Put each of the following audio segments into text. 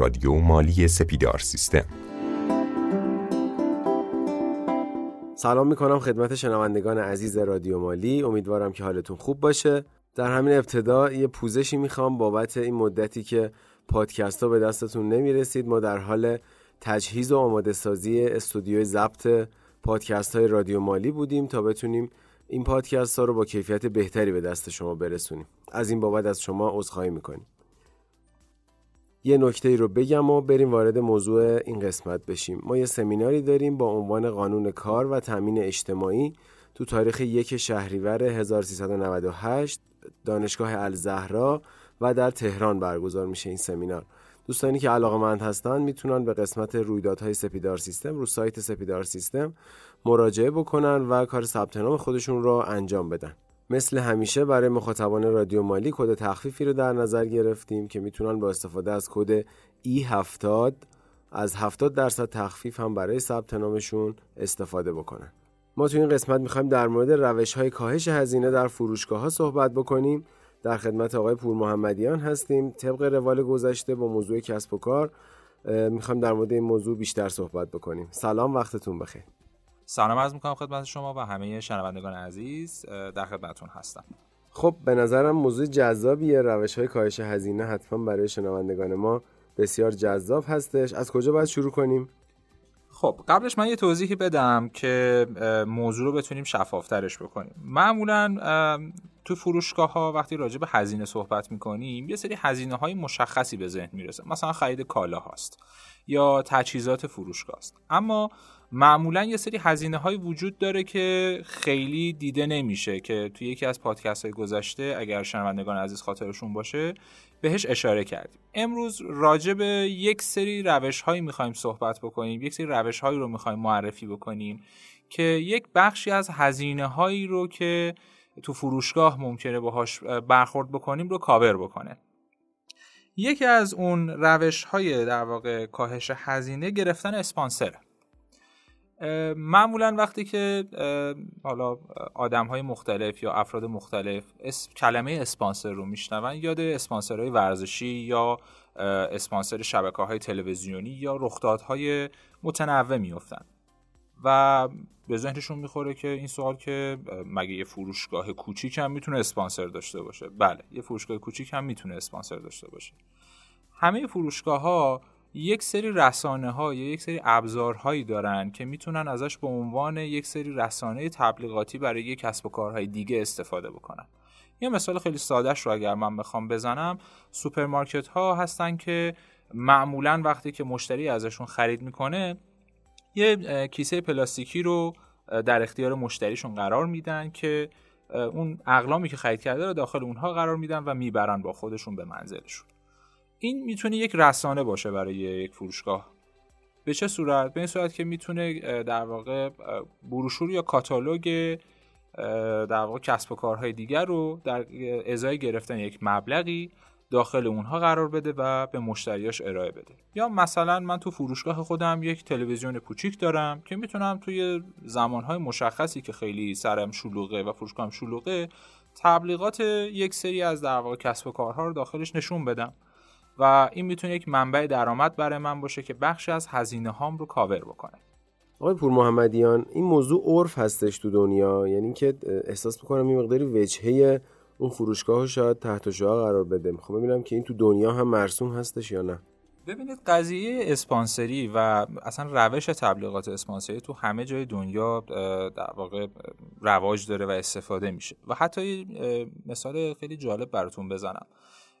رادیو مالی سپیدار سیستم. سلام می‌کنم خدمت شنوندگان عزیز رادیو مالی. امیدوارم که حالتون خوب باشه. در همین ابتدا یه پوزشی می‌خوام بابت این مدتی که پادکست ها به دستتون نمی‌رسید. ما در حال تجهیز و آماده سازی استودیوی ضبط پادکست های رادیو مالی بودیم تا بتونیم این پادکست ها رو با کیفیت بهتری به دست شما برسونیم. از این بابت از شما عذرخواهی می‌کنیم. یه نکته ای رو بگم و بریم وارد موضوع این قسمت بشیم. ما یه سمیناری داریم با عنوان قانون کار و تامین اجتماعی تو تاریخ یک شهریور 1398 دانشگاه الزهرا و در تهران برگزار میشه این سمینار. دوستانی که علاقه مند هستن می‌تونن به قسمت رویدادهای سپیدار سیستم رو سایت سپیدار سیستم مراجعه بکنن و کار ثبت نام خودشون رو انجام بدن. مثل همیشه برای مخاطبان رادیو مالی کد تخفیفی رو در نظر گرفتیم که می‌تونن با استفاده از کد E70 از 70 درصد تخفیف هم برای ثبت نامشون استفاده بکنن. ما تو این قسمت می‌خوایم در مورد روش های کاهش هزینه در فروشگاه ها صحبت بکنیم. در خدمت آقای پور محمدیان هستیم. طبق روال گذشته با موضوع کسب و کار می‌خوایم در مورد این موضوع بیشتر صحبت بکنیم. سلام وقتتون بخیر. سلام عرض می‌کنم خدمت شما و همه شنوندگان عزیز در خدمتتون هستم. خب به نظرم موضوع جذابیه. روش های کاهش هزینه حتما برای شنوندگان ما بسیار جذاب هستش. از کجا باید شروع کنیم؟ خب قبلش من یه توضیحی بدم که موضوع رو بتونیم شفافترش بکنیم. معمولا تو فروشگاه ها وقتی راجع به هزینه صحبت می‌کنیم یه سری هزینه های مشخصی به ذهن می‌رسه. مثلا خرید کالا هاست یا تجهیزات فروشگاه است. اما معمولا یه سری هزینه های وجود داره که خیلی دیده نمیشه که توی یکی از پادکست های گذشته اگر شنوندگان عزیز خاطرشون باشه بهش اشاره کردیم. امروز راجع به یک سری روش هایی می‌خوایم صحبت بکنیم یک سری روش هایی رو می‌خوایم معرفی بکنیم که یک بخشی از هزینه هایی رو که تو فروشگاه ممکنه باهاش برخورد بکنیم رو کاور بکنه. یکی از اون روش های در واقع کاهش هزینه گرفتن اسپانسره. معمولا وقتی که حالا آدم های مختلف یا افراد مختلف کلمه اسپانسر رو میشنون یاد اسپانسرهای ورزشی یا اسپانسر شبکه های تلویزیونی یا رخدادهای متنوع میفتن و به ذهنشون می‌خوره که این سوال که مگه یه فروشگاه کوچیک هم می‌تونه اسپانسر داشته باشه؟ بله یه فروشگاه کوچیک هم می‌تونه اسپانسر داشته باشه. همه فروشگاه ها یک سری رسانه ها یا یک سری ابزارهایی دارن که می‌تونن ازش به عنوان یک سری رسانه تبلیغاتی برای یک کسب و کارهای دیگه استفاده بکنن. یه مثال خیلی سادهش رو اگر من بخوام بزنم سوپرمارکت ها هستن که معمولا وقتی که مشتری ازشون خرید می‌کنه یه کیسه پلاستیکی رو در اختیار مشتریشون قرار میدن که اون اقلامی که خرید کرده رو داخل اونها قرار میدن و می‌برن با خودشون به منزلشون. این می‌تونه یک رسانه باشه برای یک فروشگاه. به چه صورت؟ به این صورت که می‌تونه در واقع بروشور یا کاتالوگ در واقع کسب و کارهای دیگر رو در ازای گرفتن یک مبلغی داخل اونها قرار بده و به مشتریاش ارائه بده. یا مثلا من تو فروشگاه خودم یک تلویزیون کوچیک دارم که می‌تونم توی زمانهای مشخصی که خیلی سرم شلوغه و فروشگاهم شلوغه تبلیغات یک سری از در واقع کسب و کارها رو داخلش نشون بدم. و این می‌تونه یک منبع درآمد برای من باشه که بخشی از هزینه هام رو کاور بکنه. آقای پور محمدیان این موضوع عرف هستش تو دنیا؟ یعنی که احساس می‌کنم این مقداری وجهه اون فروشگاه شاید تحت شعا قرار بده. می‌خوام ببینم که این تو دنیا هم مرسوم هستش یا نه. ببینید قضیه اسپانسری و اصلا روش تبلیغات اسپانسری تو همه جای دنیا در واقع رواج داره و استفاده میشه. و حتی مثال خیلی جالب براتون بزنم.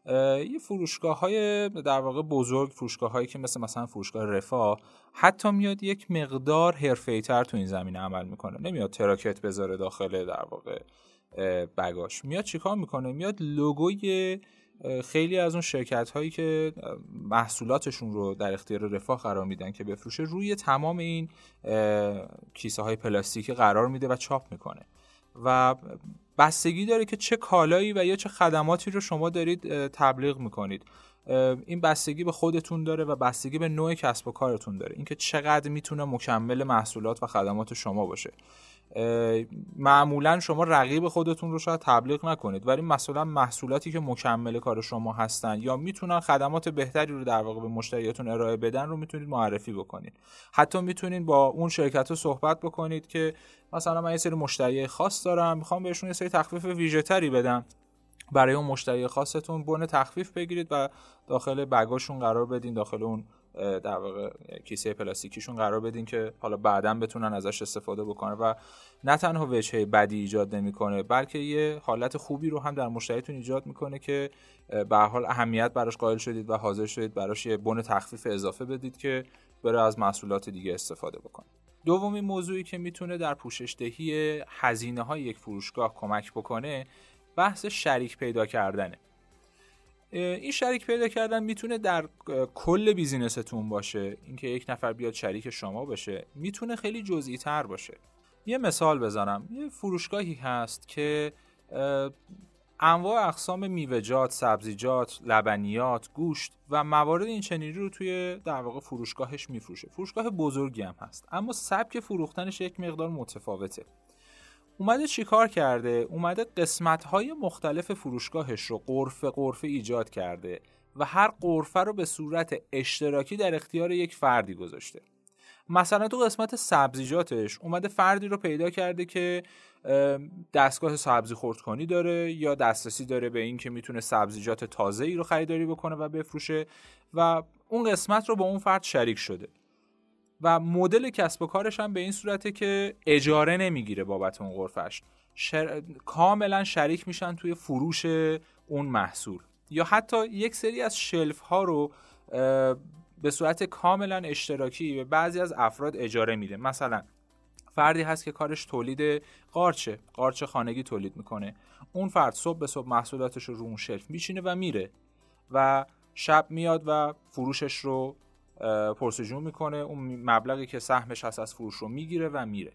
یه فروشگاه های در واقع بزرگ فروشگاه هایی که مثل مثلا فروشگاه رفاه حتی میاد یک مقدار حرفه تر تو این زمینه عمل می‌کنه. نمیاد تراکت بذاره داخل در واقع بگاش. میاد چیکار می‌کنه؟ میاد لوگوی خیلی از اون شرکت هایی که محصولاتشون رو در اختیار رفاه قرار میدن که بفروشه روی تمام این کیسه های پلاستیکی قرار میده و چاپ می‌کنه. و بستگی داره که چه کالایی و یا چه خدماتی رو شما دارید تبلیغ می‌کنید. این بستگی به خودتون داره و بستگی به نوع کسب و کارتون داره. اینکه چقدر می‌تونه مکمل محصولات و خدمات شما باشه. معمولا شما رقیب خودتون رو شاید تبلیغ نکنید ولی مثلا محصولاتی که مکمل کار شما هستن یا می‌تونن خدمات بهتری رو در واقع به مشتریاتون ارائه بدن رو می‌تونید معرفی بکنید. حتی می‌تونید با اون شرکت رو صحبت بکنید که مثلا من یه سری مشتری خاص دارم می‌خوام بهشون یه سری تخفیف ویژه تری بدم. برای اون مشتری خاصتون بن تخفیف بگیرید و داخل بگاشون قرار بدین داخل اون در واقع کیسه پلاستیکیشون قرار بدین که حالا بعدا بتونن ازش استفاده بکنن و نه تنها وجهه بدی ایجاد نمی‌کنه بلکه یه حالت خوبی رو هم در مشتریتون ایجاد می‌کنه که به حال اهمیت براش قائل شدید و حاضر شدید براش یه بن تخفیف اضافه بدید که بره از محصولات دیگه استفاده بکنه. دومین موضوعی که می‌تونه در پوشش دهی هزینه های یک فروشگاه کمک بکنه بحث شریک پیدا کردنه. این شریک پیدا کردن می‌تونه در کل بیزینستون باشه اینکه یک نفر بیاد شریک شما باشه می‌تونه خیلی جزئی تر باشه یه مثال بزنم یه فروشگاهی هست که انواع اقسام میوه‌جات، سبزیجات، لبنیات، گوشت و موارد این چنینی رو توی در واقع فروشگاهش میفروشه. فروشگاه بزرگی هم هست اما سبک فروختنش یک مقدار متفاوته. اومده چیکار کرده؟ اومده قسمت های مختلف فروشگاهش رو قرفه قرفه ایجاد کرده و هر قرفه رو به صورت اشتراکی در اختیار یک فردی گذاشته. مثلا تو قسمت سبزیجاتش اومده فردی رو پیدا کرده که دستگاه سبزی خردکنی داره یا دسترسی داره به این که می‌تونه سبزیجات تازه ای رو خریداری بکنه و بفروشه و اون قسمت رو با اون فرد شریک شده. و مدل کسب و کارش هم به این صورته که اجاره نمی‌گیره بابت اون غرفش شر... کاملا شریک میشن توی فروش اون محصول. یا حتی یک سری از شلف ها رو به صورت کاملا اشتراکی به بعضی از افراد اجاره میده. مثلا فردی هست که کارش تولید قارچه قارچ خانگی تولید می‌کنه. اون فرد صبح به صبح محصولاتش رو رو اون شلف میچینه و میره و شب میاد و فروشش رو پرسجو می‌کنه. اون مبلغی که سهمش هست از فروش رو می‌گیره و میره.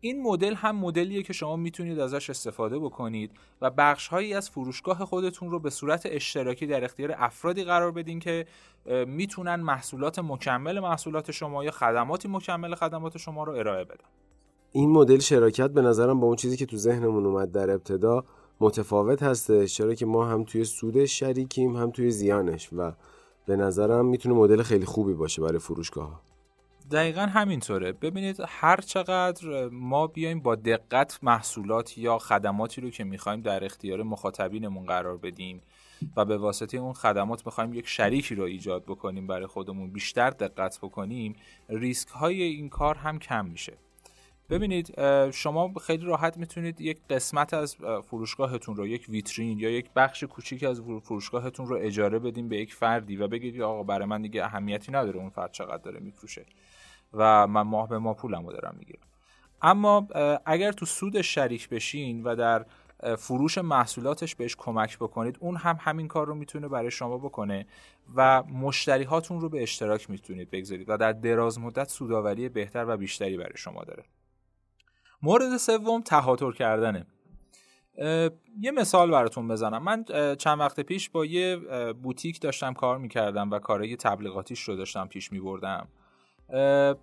این مدل هم مدلیه که شما می‌تونید ازش استفاده بکنید و بخش هایی از فروشگاه خودتون رو به صورت اشتراکی در اختیار افرادی قرار بدین که می‌تونن محصولات مکمل محصولات شما یا خدماتی مکمل خدمات شما رو ارائه بدن. این مدل شراکت به نظرم با اون چیزی که تو ذهنمون اومد در ابتدا متفاوت هستش چرا که ما هم توی سودش شریکیم هم توی زیانش. و به نظرم می‌تونه مدل خیلی خوبی باشه برای فروشگاه دقیقا همینطوره. ببینید هر چقدر ما بیایم با دقت محصولات یا خدماتی رو که می‌خوایم در اختیار مخاطبینمون قرار بدیم و به واسطه اون خدمات می‌خوایم یک شریکی رو ایجاد بکنیم برای خودمون بیشتر دقت بکنیم ریسک های این کار هم کم میشه. ببینید شما خیلی راحت می‌تونید یک قسمت از فروشگاهتون رو یک ویترین یا یک بخش کوچیک از فروشگاهتون رو اجاره بدیم به یک فردی و بگید آقا برای من دیگه اهمیتی نداره اون فرد چقدر داره میفروشه و من ماه به ماه پولمو دارم می‌گیرم. اما اگر تو سود شریک بشین و در فروش محصولاتش بهش کمک بکنید اون هم همین کار رو می‌تونه برای شما بکنه و مشتری هاتون رو به اشتراک می‌تونید بگذارید و در دراز مدت سوداوری بهتر و بیشتری برای شما داره. مورد سوم تهاتر کردنه. یه مثال براتون بزنم. من چند وقت پیش با یه بوتیک داشتم کار می‌کردم و کارهای تبلیغاتیش رو داشتم پیش میبردم.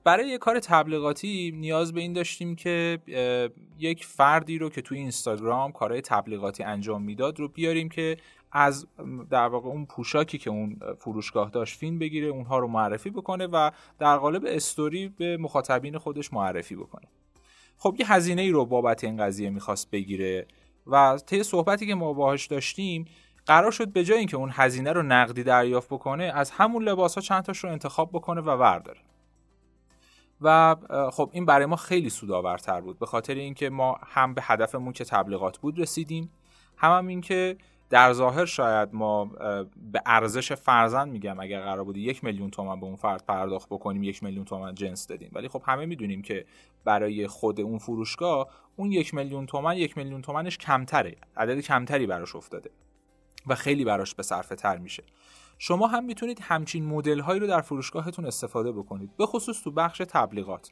برای یه کار تبلیغاتی نیاز به این داشتیم که یک فردی رو که توی اینستاگرام کارهای تبلیغاتی انجام می‌داد رو بیاریم که از در واقع اون پوشاکی که اون فروشگاه داشت فیلم بگیره اونها رو معرفی بکنه و در قالب استوری به مخاطبین خودش معرفی بکنه. خب یه هزینه ای رو بابت این قضیه می‌خواست بگیره و طی صحبتی که ما باهاش داشتیم قرار شد به جای اینکه اون هزینه رو نقدی دریافت بکنه از همون لباس ها چند تاش رو انتخاب بکنه و ورداره. و خب این برای ما خیلی سودآورتر بود به خاطر اینکه ما هم به هدفمون که تبلیغات بود رسیدیم هم, هم اینکه در ظاهر شاید ما به ارزش فرزن میگم اگر قرار بود یک میلیون تومن به اون فرد پرداخت بکنیم یک میلیون تومن جنس دادیم. ولی خب همه می‌دونیم که برای خود اون فروشگاه اون یک میلیون تومن یک میلیون تومنش کمتره. عدد کمتری براش افتاده و خیلی براش به صرفه تر میشه. شما هم می‌تونید همچین مدل هایی رو در فروشگاهتون استفاده بکنید به خصوص تو بخش تبلیغات.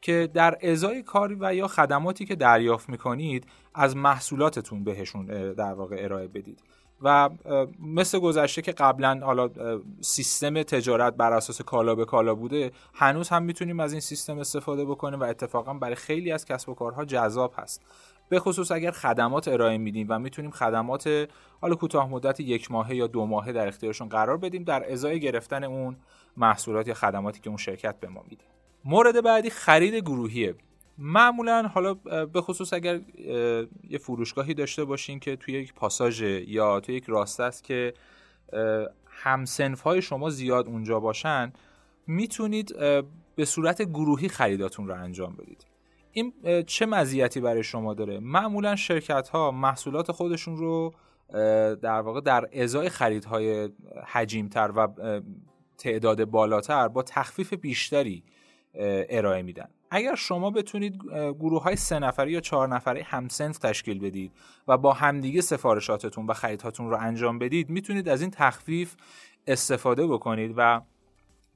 که در ازای کاری و یا خدماتی که دریافت می‌کنید از محصولاتتون بهشون در واقع ارائه بدید. و مثل گذشته که قبلا حالا سیستم تجارت بر اساس کالا به کالا بوده هنوز هم می‌تونیم از این سیستم استفاده بکنیم و اتفاقا برای خیلی از کسب و کارها جذاب هست. به خصوص اگر خدمات ارائه میدیم و می‌تونیم خدمات حالا کوتاه مدت یک ماهه یا دو ماهه در اختیارشون قرار بدیم در ازای گرفتن اون محصولات یا خدماتی که اون شرکت به ما میده. مورد بعدی خرید گروهیه. معمولا حالا به خصوص اگر یه فروشگاهی داشته باشین که توی یک پاساژ یا توی یک راسته است که همسنف های شما زیاد اونجا باشن می‌تونید به صورت گروهی خریداتون رو انجام بدید. این چه مزیتی برای شما داره؟ معمولا شرکت ها محصولات خودشون رو در واقع در ازای خریدهای حجیمتر و تعداد بالاتر با تخفیف بیشتری ارائه میدن. اگر شما بتونید گروه های سه نفری یا چهار نفری همسنف تشکیل بدید و با همدیگه سفارشاتتون و خریدهاتون رو انجام بدید می‌تونید از این تخفیف استفاده بکنید و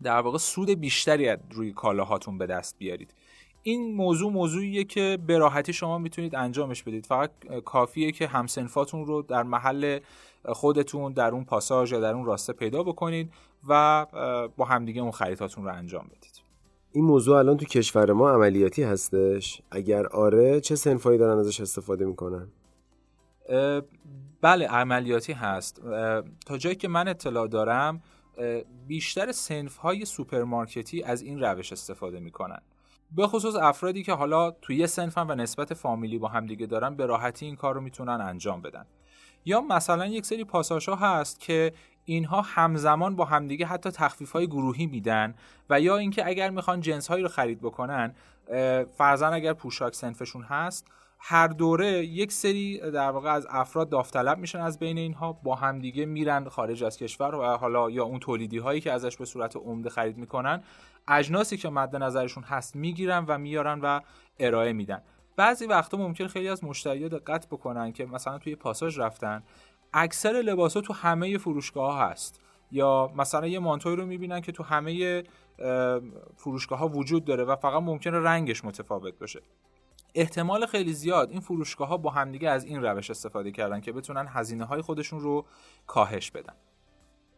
در واقع سود بیشتری روی کالاهاتون به دست بیارید. این موضوع موضوعیه که به راحتی شما می‌تونید انجامش بدید. فقط کافیه که هم‌صنفاتون رو در محل خودتون در اون پاساژ یا در اون راسته پیدا بکنید و با همدیگه اون خریداتون رو انجام بدید. این موضوع الان تو کشور ما عملیاتی هستش؟ اگر آره چه صنفایی دارن ازش استفاده می‌کنن؟ بله عملیاتی هست. تا جایی که من اطلاع دارم بیشتر صنف های سوپرمارکتی از این روش استفاده می‌کنن. به خصوص افرادی که حالا توی یه سنفن و نسبت فامیلی با همدیگه دارن به راحتی این کار رو می‌تونن انجام بدن. یا مثلا یک سری پاساژ هست که اینها همزمان با همدیگه حتی تخفیف های گروهی میدن و یا اینکه اگر می‌خوان جنس هایی رو خرید بکنن فرزن اگر پوشاک سنفشون هست هر دوره یک سری در واقع از افراد داوطلب میشن از بین اینها با همدیگه میرن خارج از کشور و حالا یا اون تولیدی هایی که ازش به صورت عمده خرید می‌کنن اجناسی که مد نظرشون هست می‌گیرن و میارن و ارائه میدن. بعضی وقتا ممکن خیلی از مشتریات دقت بکنن که مثلا توی پاساژ رفتن اکثر لباسا تو همه فروشگاه هست. یا مثلا یه مانتوی رو می‌بینن که تو همه فروشگاه ها وجود داره و فقط ممکنه رنگش متفاوت باشه. احتمال خیلی زیاد این فروشگاه ها با همدیگه از این روش استفاده کردن که بتونن هزینه های خودشون رو کاهش بدن.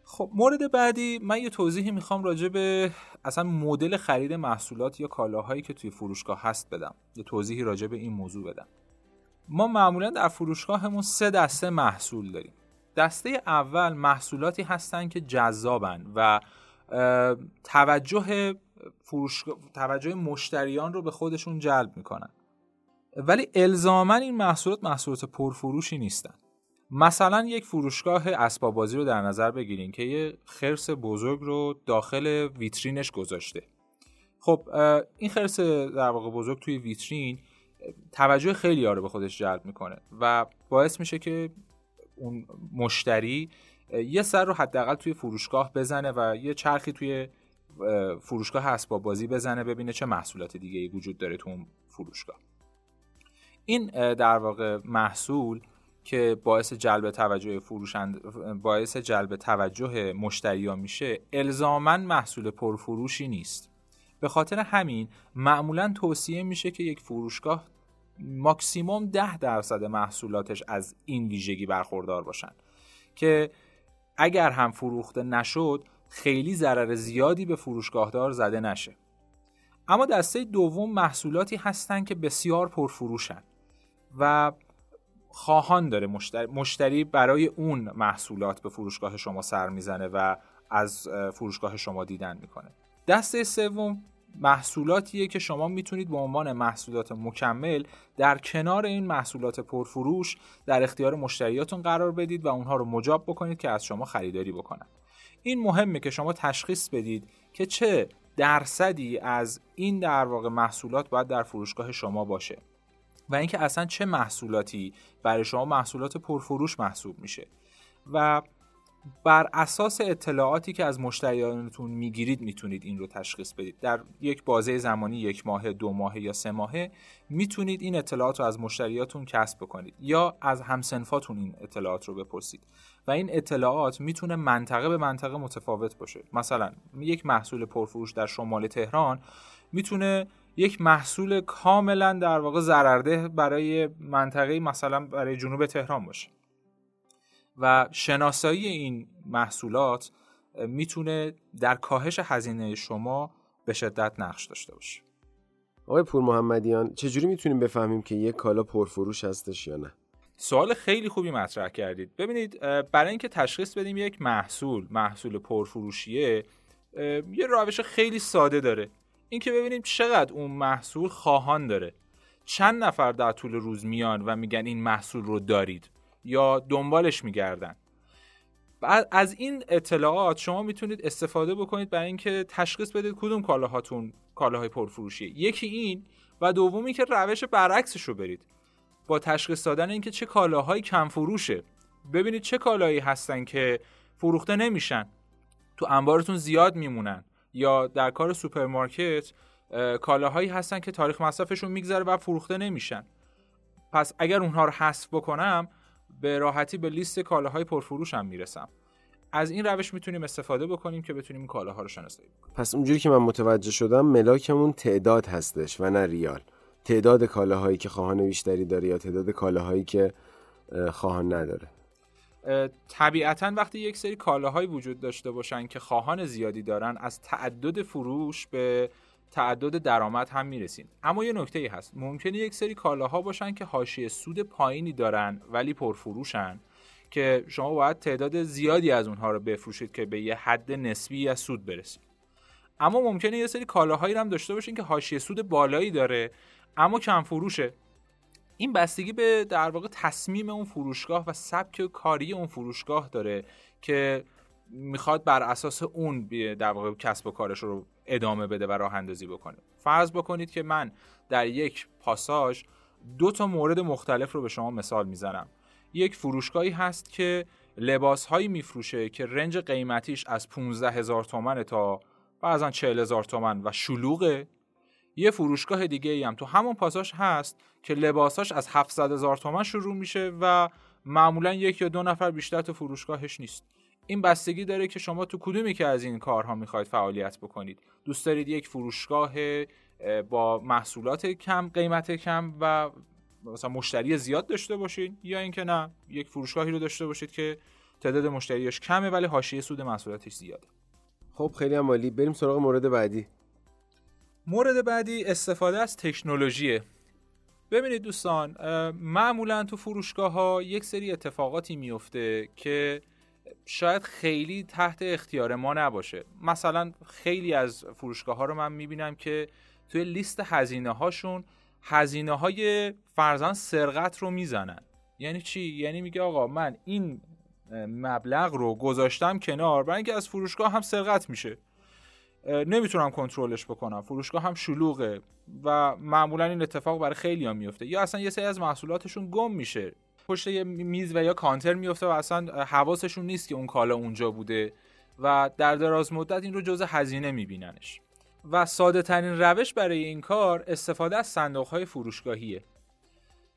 خب مورد بعدی من یه توضیحی می‌خوام راجع به اصلا مدل خرید محصولات یا کالاهایی که توی فروشگاه هست بدم. یه توضیحی راجع به این موضوع بدم. ما معمولا در فروشگاهمون سه دسته محصول داریم. دسته اول محصولاتی هستن که جذابن و توجه فروشگاه توجه مشتریان رو به خودشون جلب می‌کنن. ولی الزاما این محصولات محصولات پرفروشی نیستن. مثلا یک فروشگاه اسباب بازی رو در نظر بگیرین که یه خرس بزرگ رو داخل ویترینش گذاشته. خب این خرس در واقع بزرگ توی ویترین توجه خیلی رو به خودش جلب می‌کنه و باعث میشه که اون مشتری یه سر رو حداقل توی فروشگاه بزنه و یه چرخی توی فروشگاه اسباب بازی بزنه ببینه چه محصولات دیگه ای وجود داره تو اون فروشگاه. این در واقع محصول که باعث جلب توجه فروشند باعث جلب توجه مشتریا میشه الزاما محصول پرفروشی نیست. به خاطر همین معمولا توصیه میشه که یک فروشگاه ماکسیموم ده درصد محصولاتش از این ویژگی برخوردار باشن که اگر هم فروخته نشد خیلی ضرر زیادی به فروشگاهدار زده نشه. اما دسته دوم محصولاتی هستند که بسیار پرفروشن و خواهان داره مشتری, مشتری برای اون محصولات به فروشگاه شما سر می‌زنه و از فروشگاه شما دیدن می‌کنه. دسته سوم محصولاتیه که شما می‌تونید به عنوان محصولات مکمل در کنار این محصولات پرفروش در اختیار مشتریاتون قرار بدید و اونها رو مجاب بکنید که از شما خریداری بکنن. این مهمه که شما تشخیص بدید که چه درصدی از این در واقع محصولات باید در فروشگاه شما باشه و اینکه اصلا چه محصولاتی برای شما محصولات پرفروش محسوب میشه. و بر اساس اطلاعاتی که از مشتریانتون می‌گیرید می‌تونید این رو تشخیص بدید. در یک بازه زمانی یک ماه دو ماه یا سه ماهه می‌تونید این اطلاعات رو از مشتریاتون کسب بکنید یا از همسنفاتون این اطلاعات رو بپرسید. و این اطلاعات می‌تونه منطقه به منطقه متفاوت باشه. مثلا یک محصول پرفروش در شمال تهران می‌تونه یک محصول کاملا در واقع ضررده برای منطقه مثلا برای جنوب تهران باشه. و شناسایی این محصولات می‌تونه در کاهش هزینه شما به شدت نقش داشته باشه. آقای پور محمدیان چجوری می‌تونیم بفهمیم که یک کالا پرفروش هستش یا نه؟ سوال خیلی خوبی مطرح کردید. ببینید برای اینکه تشخیص بدیم یک محصول محصول پرفروشیه یه روش خیلی ساده داره. اینکه ببینیم چقدر اون محصول خواهان داره. چند نفر در طول روز میان و میگن این محصول رو دارید؟ یا دنبالش میگردن. بعد از این اطلاعات شما می‌تونید استفاده بکنید برای اینکه تشخیص بدید کدوم کالاهاتون کالاهای پرفروشیه. یکی این و دومی که روش برعکسش رو برید. با تشخیص دادن اینکه چه کالاهایی کم فروشه ببینید چه کالایی هستن که فروخته نمیشن. تو انبارتون زیاد میمونن. یا در کار سوپرمارکت کالاهایی هستن که تاریخ مصرفشون میگذره و فروخته نمیشن. پس اگر اونها رو حذف بکنم به راحتی به لیست کالاهای پرفروش هم می‌رسم. از این روش می‌تونیم استفاده بکنیم که بتونیم این کالاها رو شناسایی کنیم پس اونجوری که من متوجه شدم ملاکمون تعداد هستش و نه ریال. تعداد کالاهایی که خواهان بیشتری داره یا تعداد کالاهایی که خواهان نداره. طبیعتا وقتی یک سری کالاهایی وجود داشته باشن که خواهان زیادی دارن از تعدد فروش به تعدد درآمد هم می‌رسیم. اما یه نکته ای هست. ممکنه یک سری کالاها باشن که حاشیه سود پایینی دارن ولی پرفروشن که شما باید تعداد زیادی از اونها رو بفروشید که به یه حد نسبی از سود برسید. اما ممکنه یه سری کالاهایی هم داشته باشین که حاشیه سود بالایی داره اما کم فروشه. این بستگی به در واقع تصمیم اون فروشگاه و سبک کاری اون فروشگاه داره که می‌خواد بر اساس اون در واقع کسب و کارش رو ادامه بده و راه اندازی بکنه. فرض بکنید که من در یک پاساژ دو تا مورد مختلف رو به شما مثال می‌زنم. یک فروشگاهی هست که لباس هایی میفروشه که رنج قیمتیش از 15 هزار تومن تا بعضا 40 هزار تومن و شلوغه. یه فروشگاه دیگه ای هم تو همون پاساژ هست که لباساش از 700 هزار تومن شروع میشه و معمولا یک یا دو نفر بیشتر تو فروشگاهش نیست. این بستگی داره که شما تو کدومی که از این کارها می‌خواید فعالیت بکنید. دوست دارید یک فروشگاه با محصولات کم قیمت کم و مثلا مشتری زیاد داشته باشید یا اینکه نه یک فروشگاهی رو داشته باشید که تعداد مشتریاش کمه ولی حاشیه سود محصولاتش زیاده. خب خیلی عمالی بریم سراغ مورد بعدی. مورد بعدی استفاده از تکنولوژیه ببینید دوستان معمولا تو فروشگاه ها یک سری اتفاقاتی میفته که شاید خیلی تحت اختیار ما نباشه. مثلا خیلی از فروشگاه ها رو من می‌بینم که توی لیست هزینه هاشون هزینه های فرزان سرقت رو می‌زنن. یعنی چی؟ یعنی میگه آقا من این مبلغ رو گذاشتم کنار برای اینکه از فروشگاه هم سرقت میشه. نمی‌تونم کنترلش بکنم. فروشگاه هم شلوغه و معمولا این اتفاق برای خیلی هم میفته یا اصلا یه سری از محصولاتشون گم میشه. پشت یه میز و یا کانتر میفته و اصلا حواسشون نیست که اون کالا اونجا بوده و در دراز مدت این رو جز هزینه میبیننش. و ساده ترین روش برای این کار استفاده از صندوق های فروشگاهیه.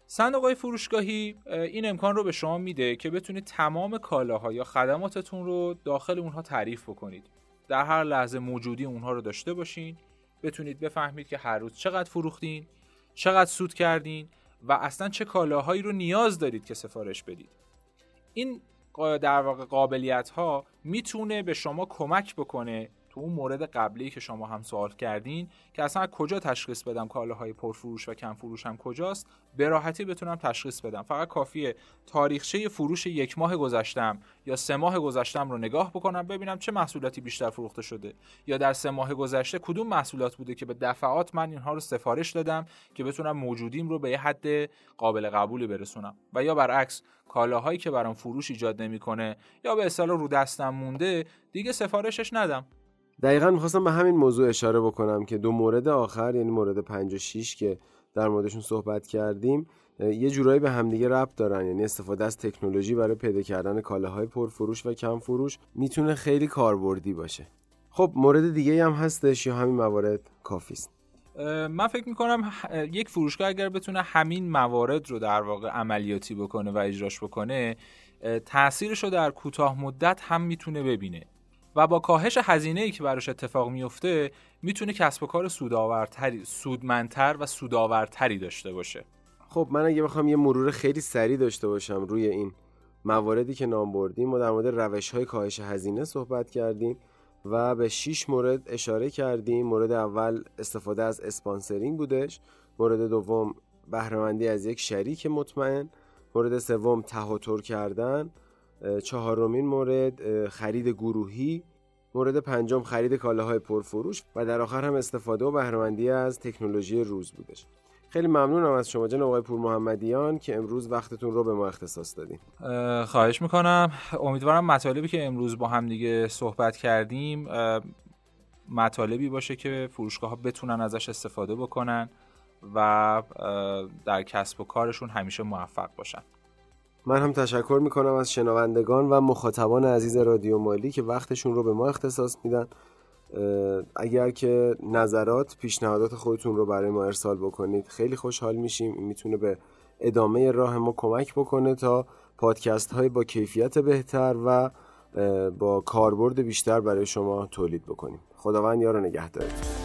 صندوق های فروشگاهی این امکان رو به شما میده که بتونید تمام کالاها یا خدماتتون رو داخل اونها تعریف بکنید. در هر لحظه موجودی اونها رو داشته باشین. بتونید بفهمید که هر روز چقدر فروختین چقدر سود کردین و اصلا چه کالاهایی رو نیاز دارید که سفارش بدید. این در واقع قابلیت ها می‌تونه به شما کمک بکنه تو اون مورد قبلی که شما هم سوال کردین که اصلا کجا تشخیص بدم کالاهای پرفروش و کم فروش هم کجاست به راحتی بتونم تشخیص بدم. فقط کافیه تاریخچه فروش یک ماه گذشتم یا سه ماه گذشتم رو نگاه بکنم ببینم چه محصولاتی بیشتر فروخته شده یا در سه ماه گذشته کدوم محصولات بوده که به دفعات من اینها رو سفارش دادم که بتونم موجودیم رو به یه حد قابل قبولی برسونم. و یا برعکس کالاهایی که برام فروش ایجاد نمی‌کنه یا به اصطلاح رو دستم مونده دیگه سفارشش ندم. دقیقا می‌خواستم به همین موضوع اشاره بکنم که دو مورد آخر یعنی مورد 5 و 6 که در موردشون صحبت کردیم یه جورایی به همدیگه ربط دارن. یعنی استفاده از تکنولوژی برای پیدا کردن کالاهای پرفروش و کم فروش می‌تونه خیلی کاربردی باشه. خب مورد دیگه هم هستش یا همین موارد کافی است؟ من فکر می‌کنم یک فروشگاه اگر بتونه همین موارد رو در واقع عملیاتی بکنه و اجراش بکنه تاثیرش رو در کوتاه مدت هم می‌تونه ببینه. و با کاهش هزینه ای که براش اتفاق میفته می‌تونه کسب و کار سودآورتری سودمندتر و سودآورتری داشته باشه. خب من اگه بخوام یه مرور خیلی سریع داشته باشم روی این مواردی که نام بردیم و در مورد روش های کاهش هزینه صحبت کردیم و به 6 مورد اشاره کردیم. مورد اول استفاده از اسپانسرینگ بودش. مورد دوم بهرهمندی از یک شریک مطمئن. مورد سوم تهاتر کردن. چهارمین مورد خرید گروهی. مورد پنجم خرید کالاهای پرفروش. و در آخر هم استفاده و بهرهمندی از تکنولوژی روز بودش. خیلی ممنونم از شما جناب آقای پور محمدیان که امروز وقتتون رو به ما اختصاص دادیم خواهش می‌کنم. امیدوارم مطالبی که امروز با هم دیگه صحبت کردیم مطالبی باشه که فروشگاه ها بتونن ازش استفاده بکنن و در کسب و کارشون همیشه موفق باشن. من هم تشکر می‌کنم از شنوندگان و مخاطبان عزیز رادیو مالی که وقتشون رو به ما اختصاص میدن. اگر که نظرات پیشنهادات خودتون رو برای ما ارسال بکنید خیلی خوشحال میشیم. این می‌تونه به ادامه راه ما کمک بکنه تا پادکست های با کیفیت بهتر و با کاربرد بیشتر برای شما تولید بکنیم. خداوند یار نگهدارتون.